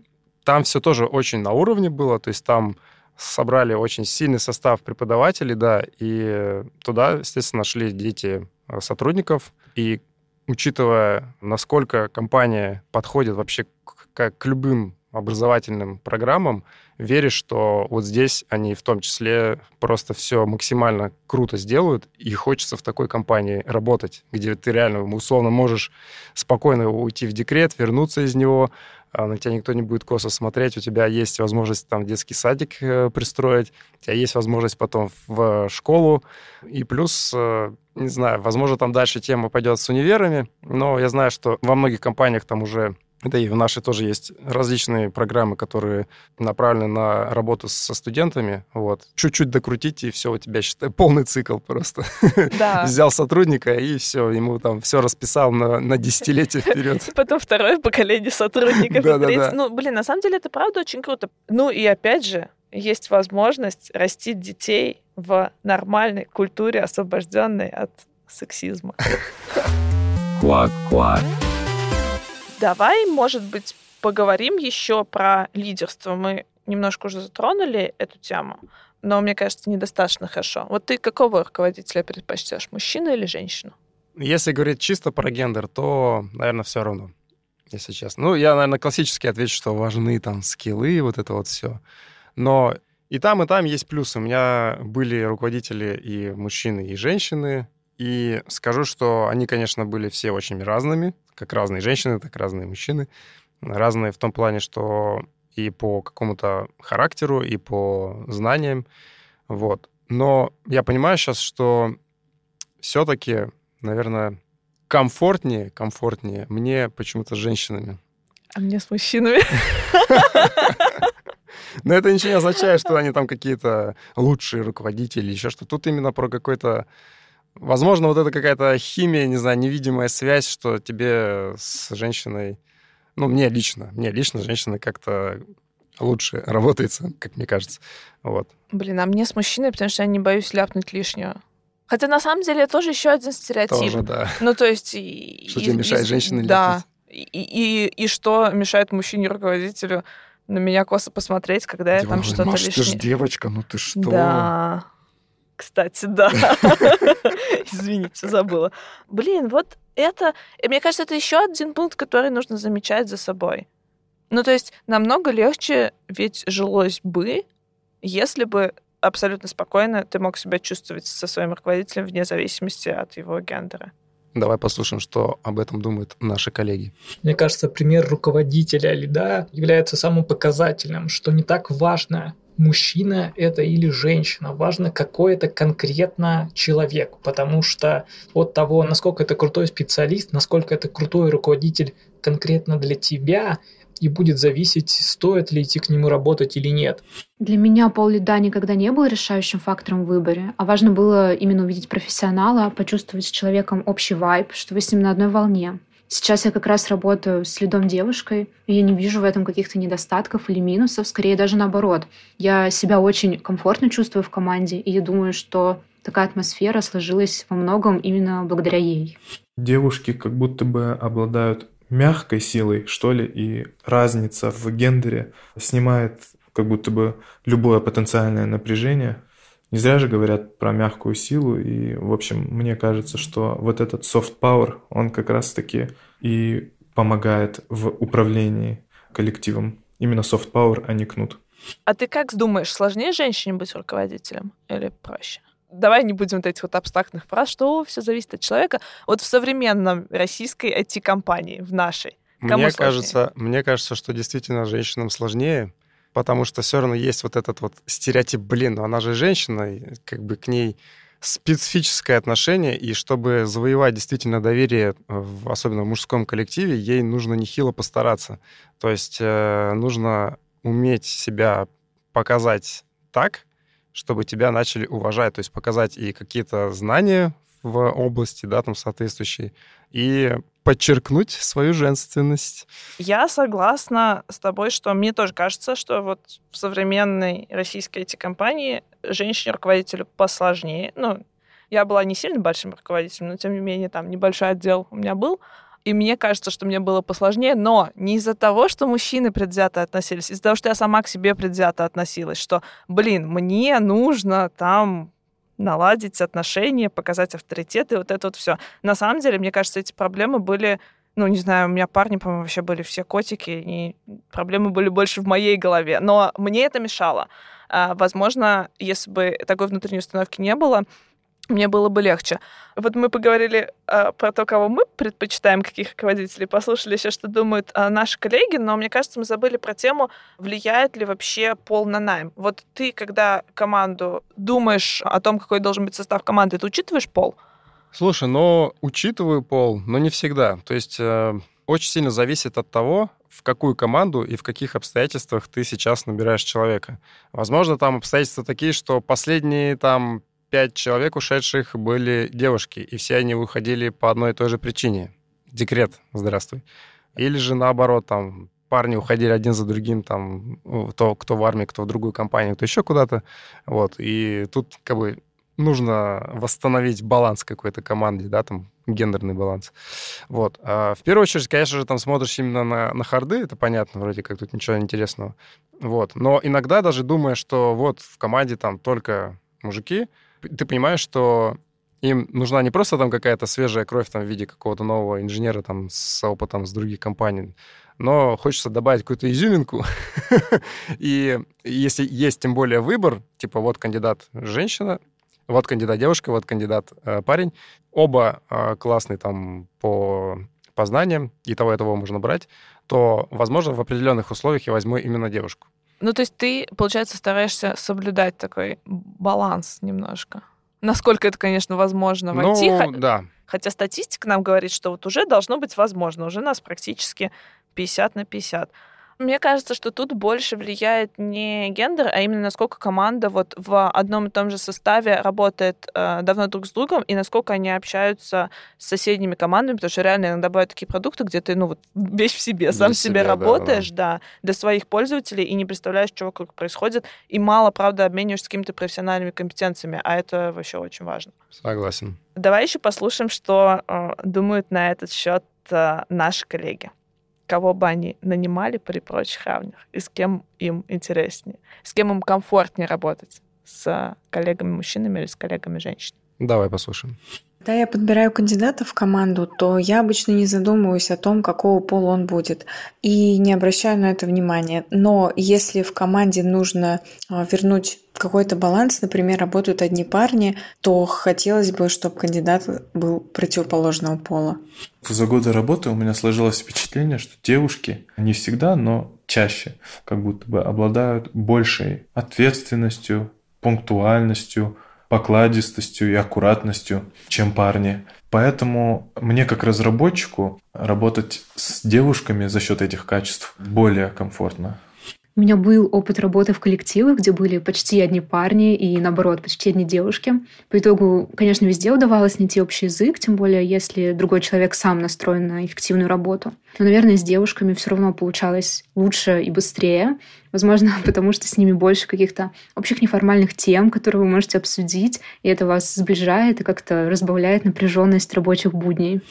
там все тоже очень на уровне было, то есть там собрали очень сильный состав преподавателей, да, и туда, естественно, шли дети э, сотрудников, и учитывая, насколько компания подходит вообще к, как к любым образовательным программам, веришь, что вот здесь они в том числе просто все максимально круто сделают, и хочется в такой компании работать, где ты реально условно можешь спокойно уйти в декрет, вернуться из него, а на тебя никто не будет косо смотреть, у тебя есть возможность там детский садик э, пристроить, у тебя есть возможность потом в школу, и плюс, э, не знаю, возможно, там дальше тема пойдет с универами, но я знаю, что во многих компаниях там уже да и в нашей тоже есть различные программы, которые направлены на работу со студентами. Вот. Чуть-чуть докрутить, и все, у тебя, считай, полный цикл просто. Да. Взял сотрудника, и все, ему там все расписал на, на десятилетие вперед. Потом второе поколение сотрудников. и Да-да-да. третье. Ну, блин, на самом деле это правда очень круто. Ну и опять же, есть возможность растить детей в нормальной культуре, освобожденной от сексизма. Квак-квак. Давай, может быть, поговорим еще про лидерство. Мы немножко уже затронули эту тему, но мне кажется, недостаточно хорошо. Вот ты какого руководителя предпочтешь, мужчину или женщину? Если говорить чисто про гендер, то, наверное, все равно, если честно. Ну, я, наверное, классически отвечу, что важны там скиллы, вот это вот все. Но и там, и там есть плюсы. У меня были руководители и мужчины, и женщины. И скажу, что они, конечно, были все очень разными, как разные женщины, так и разные мужчины. Разные в том плане, что и по какому-то характеру, и по знаниям. Вот. Но я понимаю сейчас, что все-таки, наверное, комфортнее, комфортнее мне почему-то с женщинами. А мне с мужчинами. Но это ничего не означает, что они там какие-то лучшие руководители, еще что. Тут именно про какой-то... Возможно, вот это какая-то химия, не знаю, невидимая связь, что тебе с женщиной... Ну, мне лично, мне лично с женщиной как-то лучше работается, как мне кажется. Вот. Блин, а мне с мужчиной, потому что я не боюсь ляпнуть лишнего. Хотя на самом деле тоже еще один стереотип. Тоже, да. Ну, то есть... и- Что и- тебе мешает и- женщине Да. И, и, и что мешает мужчине-руководителю на меня косо посмотреть, когда я там что-то Маш, ты ж лишнее... девочка, ну ты что? Да. Кстати, да. Извините, забыла. Блин, вот это... Мне кажется, это еще один пункт, который нужно замечать за собой. Ну, то есть намного легче ведь жилось бы, если бы абсолютно спокойно ты мог себя чувствовать со своим руководителем вне зависимости от его гендера. Давай послушаем, что об этом думают наши коллеги. Мне кажется, пример руководителя лида является самым показательным, что не так важно, мужчина это или женщина, важно какой это конкретно человек, потому что от того, насколько это крутой специалист, насколько это крутой руководитель конкретно для тебя, и будет зависеть, стоит ли идти к нему работать или нет. Для меня пол лида никогда не был решающим фактором в выборе, а важно было именно увидеть профессионала, почувствовать с человеком общий вайб, что вы с ним на одной волне. Сейчас я как раз работаю с лидом девушкой, и я не вижу в этом каких-то недостатков или минусов, скорее даже наоборот. Я себя очень комфортно чувствую в команде, и я думаю, что такая атмосфера сложилась во многом именно благодаря ей. Девушки как будто бы обладают мягкой силой, что ли, и разница в гендере снимает как будто бы любое потенциальное напряжение. Не зря же говорят про мягкую силу, и, в общем, мне кажется, что вот этот soft power, он как раз-таки и помогает в управлении коллективом. Именно soft power, а не кнут. А ты как думаешь, сложнее женщине быть руководителем или проще? Давай не будем вот этих вот абстрактных фраз, что все зависит от человека. Вот в современном российской IT-компании, в нашей, Кому мне сложнее? кажется, мне кажется, что действительно женщинам сложнее, потому что все равно есть вот этот вот стереотип, блин, ну она же женщина, и как бы к ней специфическое отношение, и чтобы завоевать действительно доверие, в, особенно в мужском коллективе, ей нужно нехило постараться. То есть э, нужно уметь себя показать так, чтобы тебя начали уважать, то есть показать и какие-то знания в области, да, там соответствующие, и подчеркнуть свою женственность. Я согласна с тобой, что мне тоже кажется, что вот в современной российской IT-компании женщине-руководителю посложнее. Ну, я была не сильно большим руководителем, но тем не менее там небольшой отдел у меня был. И мне кажется, что мне было посложнее, но не из-за того, что мужчины предвзято относились, из-за того, что я сама к себе предвзято относилась, что, блин, мне нужно там наладить отношения, показать авторитет и вот это вот все. На самом деле, мне кажется, эти проблемы были ну, не знаю, у меня парни, по-моему, вообще были все котики, и проблемы были больше в моей голове. Но мне это мешало. А, возможно, если бы такой внутренней установки не было, мне было бы легче. Вот мы поговорили э, про то, кого мы предпочитаем, каких руководителей, послушали еще, что думают э, наши коллеги, но мне кажется, мы забыли про тему, влияет ли вообще пол на найм. Вот ты, когда команду думаешь о том, какой должен быть состав команды, ты учитываешь пол? Слушай, ну, учитываю пол, но не всегда. То есть э, очень сильно зависит от того, в какую команду и в каких обстоятельствах ты сейчас набираешь человека. Возможно, там обстоятельства такие, что последние там пять человек ушедших были девушки, и все они выходили по одной и той же причине. Декрет, здравствуй. Или же наоборот, там, парни уходили один за другим, там, то, кто в армии, кто в другую компанию, кто еще куда-то. Вот. И тут как бы нужно восстановить баланс какой-то команде, да, там, гендерный баланс. Вот. А в первую очередь, конечно же, там смотришь именно на, на харды, это понятно, вроде как тут ничего интересного. Вот. Но иногда даже думая, что вот в команде там только мужики, ты понимаешь, что им нужна не просто там какая-то свежая кровь там, в виде какого-то нового инженера там, с опытом с других компаний, но хочется добавить какую-то изюминку. И если есть тем более выбор, типа вот кандидат женщина, вот кандидат девушка, вот кандидат э, парень, оба э, классные там по познаниям, и того и того можно брать, то, возможно, в определенных условиях я возьму именно девушку. Ну, то есть ты, получается, стараешься соблюдать такой баланс немножко. Насколько это, конечно, возможно войти. Ну, да. Хотя статистика нам говорит, что вот уже должно быть возможно. Уже нас практически 50 на 50. Мне кажется, что тут больше влияет не гендер, а именно насколько команда вот в одном и том же составе работает э, давно друг с другом и насколько они общаются с соседними командами, потому что реально иногда бывают такие продукты, где ты, ну, вот вещь в себе, сам себе себя, работаешь, да, да. да, для своих пользователей и не представляешь, что вокруг происходит, и мало, правда, обмениваешься какими-то профессиональными компетенциями, а это вообще очень важно. Согласен. Давай еще послушаем, что э, думают на этот счет э, наши коллеги кого бы они нанимали при прочих равных, и с кем им интереснее, с кем им комфортнее работать, с коллегами-мужчинами или с коллегами-женщинами. Давай послушаем. Когда я подбираю кандидата в команду, то я обычно не задумываюсь о том, какого пола он будет, и не обращаю на это внимания. Но если в команде нужно а, вернуть какой-то баланс, например, работают одни парни, то хотелось бы, чтобы кандидат был противоположного пола. За годы работы у меня сложилось впечатление, что девушки не всегда, но чаще как будто бы обладают большей ответственностью, пунктуальностью, покладистостью и аккуратностью, чем парни. Поэтому мне как разработчику работать с девушками за счет этих качеств более комфортно. У меня был опыт работы в коллективах, где были почти одни парни и, наоборот, почти одни девушки. По итогу, конечно, везде удавалось найти общий язык, тем более, если другой человек сам настроен на эффективную работу. Но, наверное, с девушками все равно получалось лучше и быстрее. Возможно, потому что с ними больше каких-то общих неформальных тем, которые вы можете обсудить, и это вас сближает и как-то разбавляет напряженность рабочих будней.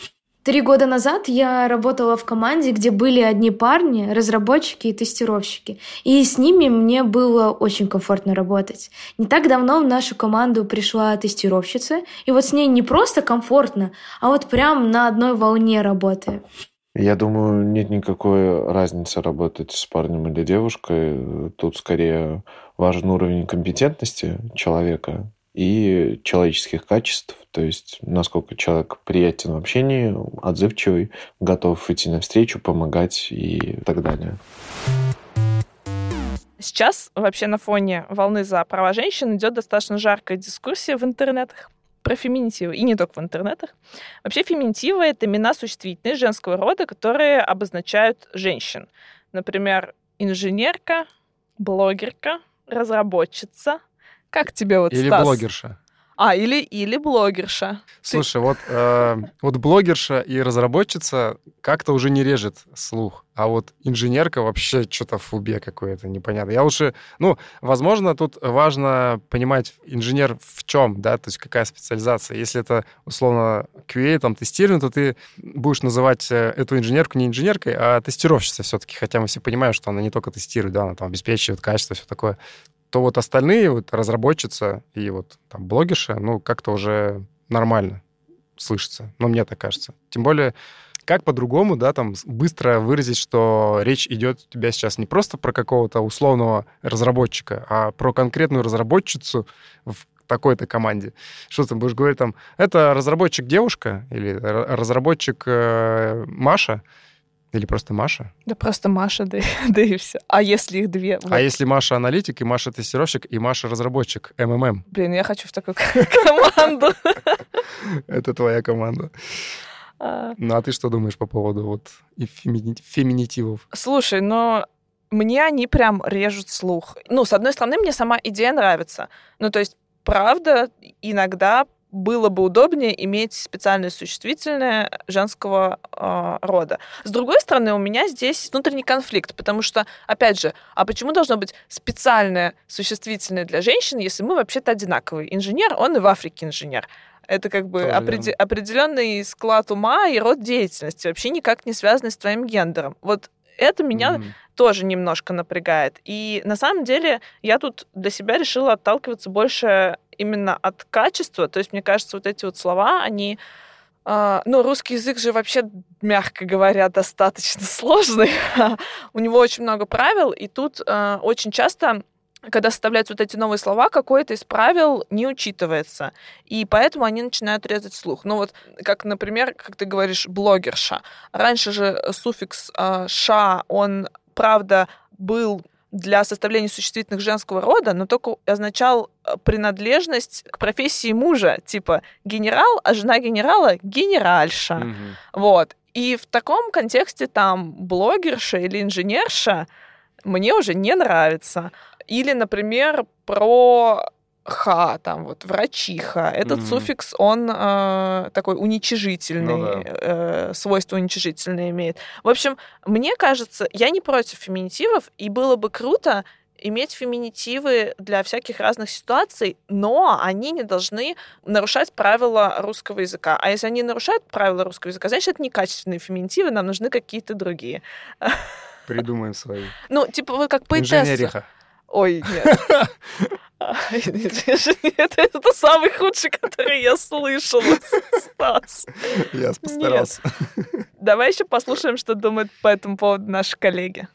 Три года назад я работала в команде, где были одни парни, разработчики и тестировщики. И с ними мне было очень комфортно работать. Не так давно в нашу команду пришла тестировщица, и вот с ней не просто комфортно, а вот прям на одной волне работаем. Я думаю, нет никакой разницы работать с парнем или девушкой. Тут скорее важен уровень компетентности человека и человеческих качеств, то есть насколько человек приятен в общении, отзывчивый, готов идти навстречу, помогать и так далее. Сейчас вообще на фоне волны за права женщин идет достаточно жаркая дискуссия в интернетах про феминитивы, и не только в интернетах. Вообще феминитивы — это имена существительные женского рода, которые обозначают женщин. Например, инженерка, блогерка, разработчица, как тебе вот, Или Стас? блогерша. А, или, или блогерша. Слушай, вот, э, вот блогерша и разработчица как-то уже не режет слух, а вот инженерка вообще что-то в фубе какое-то непонятно. Я лучше, ну, возможно, тут важно понимать инженер в чем, да, то есть какая специализация. Если это, условно, QA, там, тестирование, то ты будешь называть э, эту инженерку не инженеркой, а тестировщицей все-таки, хотя мы все понимаем, что она не только тестирует, да, она там обеспечивает качество, все такое то вот остальные, вот разработчица и вот там блогерша, ну, как-то уже нормально слышится. Ну, мне так кажется. Тем более, как по-другому, да, там быстро выразить, что речь идет у тебя сейчас не просто про какого-то условного разработчика, а про конкретную разработчицу в такой-то команде. Что ты будешь говорить там, это разработчик девушка или разработчик э, Маша, или просто Маша? Да просто Маша, да, да и все. А если их две? Вот. А если Маша аналитик, и Маша тестировщик, и Маша разработчик, МММ? Блин, я хочу в такую команду. Это твоя команда. Ну, а ты что думаешь по поводу вот феминитивов? Слушай, но мне они прям режут слух. Ну, с одной стороны, мне сама идея нравится. Ну, то есть, правда, иногда было бы удобнее иметь специальное существительное женского э, рода. С другой стороны, у меня здесь внутренний конфликт, потому что, опять же, а почему должно быть специальное существительное для женщин, если мы вообще-то одинаковые? Инженер, он и в Африке инженер. Это как бы опред... определенный склад ума и род деятельности, вообще никак не связанный с твоим гендером. Вот это меня mm-hmm. тоже немножко напрягает. И на самом деле я тут для себя решила отталкиваться больше именно от качества. То есть, мне кажется, вот эти вот слова, они Uh, ну, русский язык же вообще, мягко говоря, достаточно сложный. У него очень много правил, и тут uh, очень часто когда составляются вот эти новые слова, какое-то из правил не учитывается. И поэтому они начинают резать слух. Ну вот, как, например, как ты говоришь, блогерша. Раньше же суффикс э, «ша», он, правда, был для составления существительных женского рода, но только означал э, принадлежность к профессии мужа, типа генерал, а жена генерала — генеральша. Mm-hmm. Вот. И в таком контексте там блогерша или инженерша мне уже не нравится. Или, например, про ха, там вот врачиха. Этот mm-hmm. суффикс, он э, такой уничижительный, ну, да. э, свойство уничижительное имеет. В общем, мне кажется, я не против феминитивов, и было бы круто иметь феминитивы для всяких разных ситуаций, но они не должны нарушать правила русского языка. А если они нарушают правила русского языка, значит, это некачественные феминитивы, нам нужны какие-то другие. Придумаем свои. Ну, типа вы как поэтесса. Ой, нет. Это, это самый худший, который я слышала, Стас. Я постарался. Нет. Давай еще послушаем, что думают по этому поводу наши коллеги.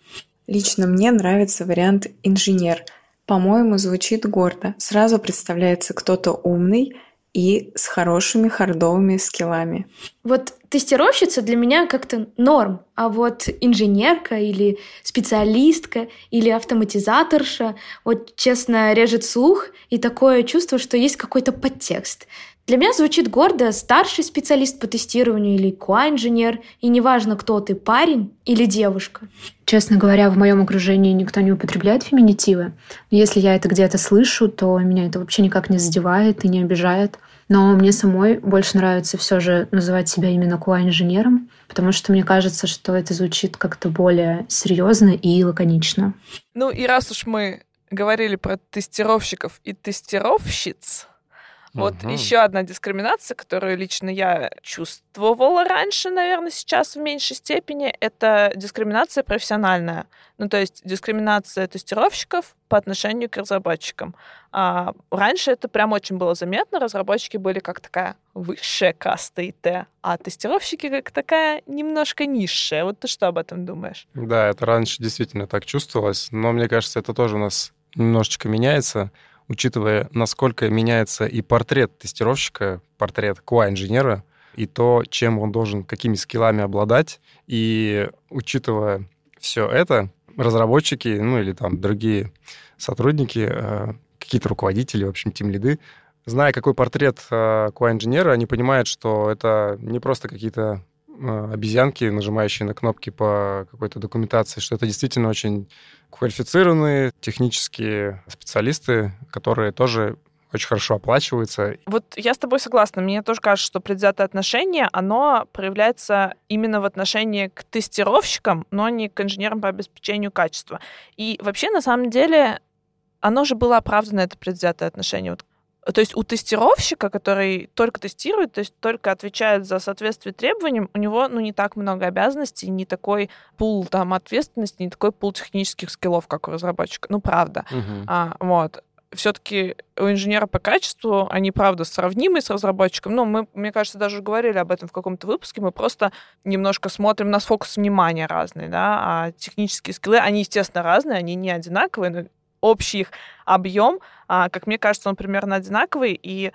Лично мне нравится вариант инженер. По-моему, звучит гордо. Сразу представляется кто-то умный, и с хорошими хардовыми скиллами. Вот тестировщица для меня как-то норм, а вот инженерка или специалистка или автоматизаторша, вот честно режет слух и такое чувство, что есть какой-то подтекст. Для меня звучит гордо старший специалист по тестированию или QA-инженер, и неважно, кто ты, парень или девушка. Честно говоря, в моем окружении никто не употребляет феминитивы. Но если я это где-то слышу, то меня это вообще никак не задевает и не обижает. Но мне самой больше нравится все же называть себя именно QA-инженером, потому что мне кажется, что это звучит как-то более серьезно и лаконично. Ну и раз уж мы говорили про тестировщиков и тестировщиц, вот угу. еще одна дискриминация, которую лично я чувствовала раньше, наверное, сейчас в меньшей степени, это дискриминация профессиональная. Ну, то есть дискриминация тестировщиков по отношению к разработчикам. А раньше это прям очень было заметно. Разработчики были как такая высшая каста ИТ, а тестировщики как такая немножко низшая. Вот ты что об этом думаешь? Да, это раньше действительно так чувствовалось, но мне кажется, это тоже у нас немножечко меняется учитывая, насколько меняется и портрет тестировщика, портрет QA-инженера, и то, чем он должен, какими скиллами обладать. И учитывая все это, разработчики, ну или там другие сотрудники, э, какие-то руководители, в общем, тем лиды, зная, какой портрет э, QA-инженера, они понимают, что это не просто какие-то э, обезьянки, нажимающие на кнопки по какой-то документации, что это действительно очень квалифицированные технические специалисты, которые тоже очень хорошо оплачиваются. Вот я с тобой согласна. Мне тоже кажется, что предвзятое отношение, оно проявляется именно в отношении к тестировщикам, но не к инженерам по обеспечению качества. И вообще, на самом деле, оно же было оправдано, это предвзятое отношение. Вот то есть у тестировщика, который только тестирует, то есть только отвечает за соответствие требованиям, у него ну, не так много обязанностей, не такой пул там, ответственности, не такой пул технических скиллов, как у разработчика. Ну, правда. Угу. А, вот все-таки у инженера по качеству они, правда, сравнимы с разработчиком. Ну, мы, мне кажется, даже говорили об этом в каком-то выпуске. Мы просто немножко смотрим, у нас фокус внимания разный, да, а технические скиллы, они, естественно, разные, они не одинаковые, но общий их объем, а, как мне кажется, он примерно одинаковый. И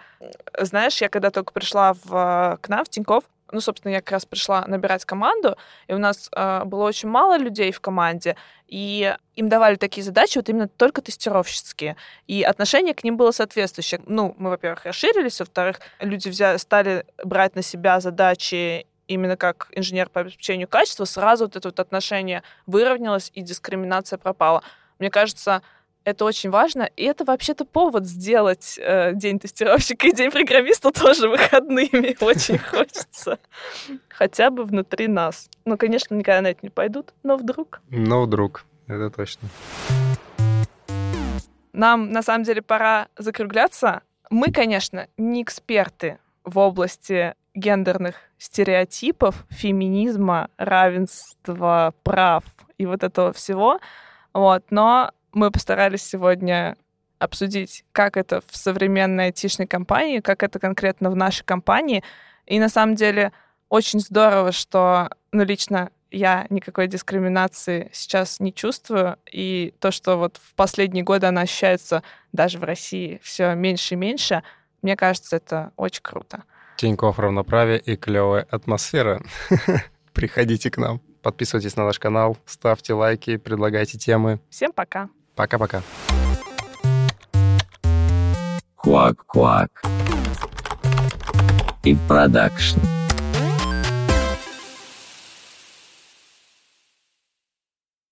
знаешь, я когда только пришла в, к нам в Тинькофф, ну, собственно, я как раз пришла набирать команду, и у нас э, было очень мало людей в команде, и им давали такие задачи, вот именно только тестировщицкие. И отношение к ним было соответствующее. Ну, мы, во-первых, расширились, во-вторых, люди взяли, стали брать на себя задачи именно как инженер по обеспечению качества, сразу вот это вот отношение выровнялось, и дискриминация пропала. Мне кажется, это очень важно, и это вообще-то повод сделать э, день тестировщика и день программиста тоже выходными. Очень хочется. Хотя бы внутри нас. Ну, конечно, никогда на это не пойдут, но вдруг. Но вдруг, это точно. Нам, на самом деле, пора закругляться. Мы, конечно, не эксперты в области гендерных стереотипов, феминизма, равенства, прав и вот этого всего. Вот, но мы постарались сегодня обсудить, как это в современной айтишной компании, как это конкретно в нашей компании. И на самом деле очень здорово, что, ну, лично я никакой дискриминации сейчас не чувствую. И то, что вот в последние годы она ощущается даже в России все меньше и меньше, мне кажется, это очень круто. Тинькофф равноправие и клевая атмосфера. Приходите к нам, подписывайтесь на наш канал, ставьте лайки, предлагайте темы. Всем пока. Пока-пока. Куак-куак. И продакшн.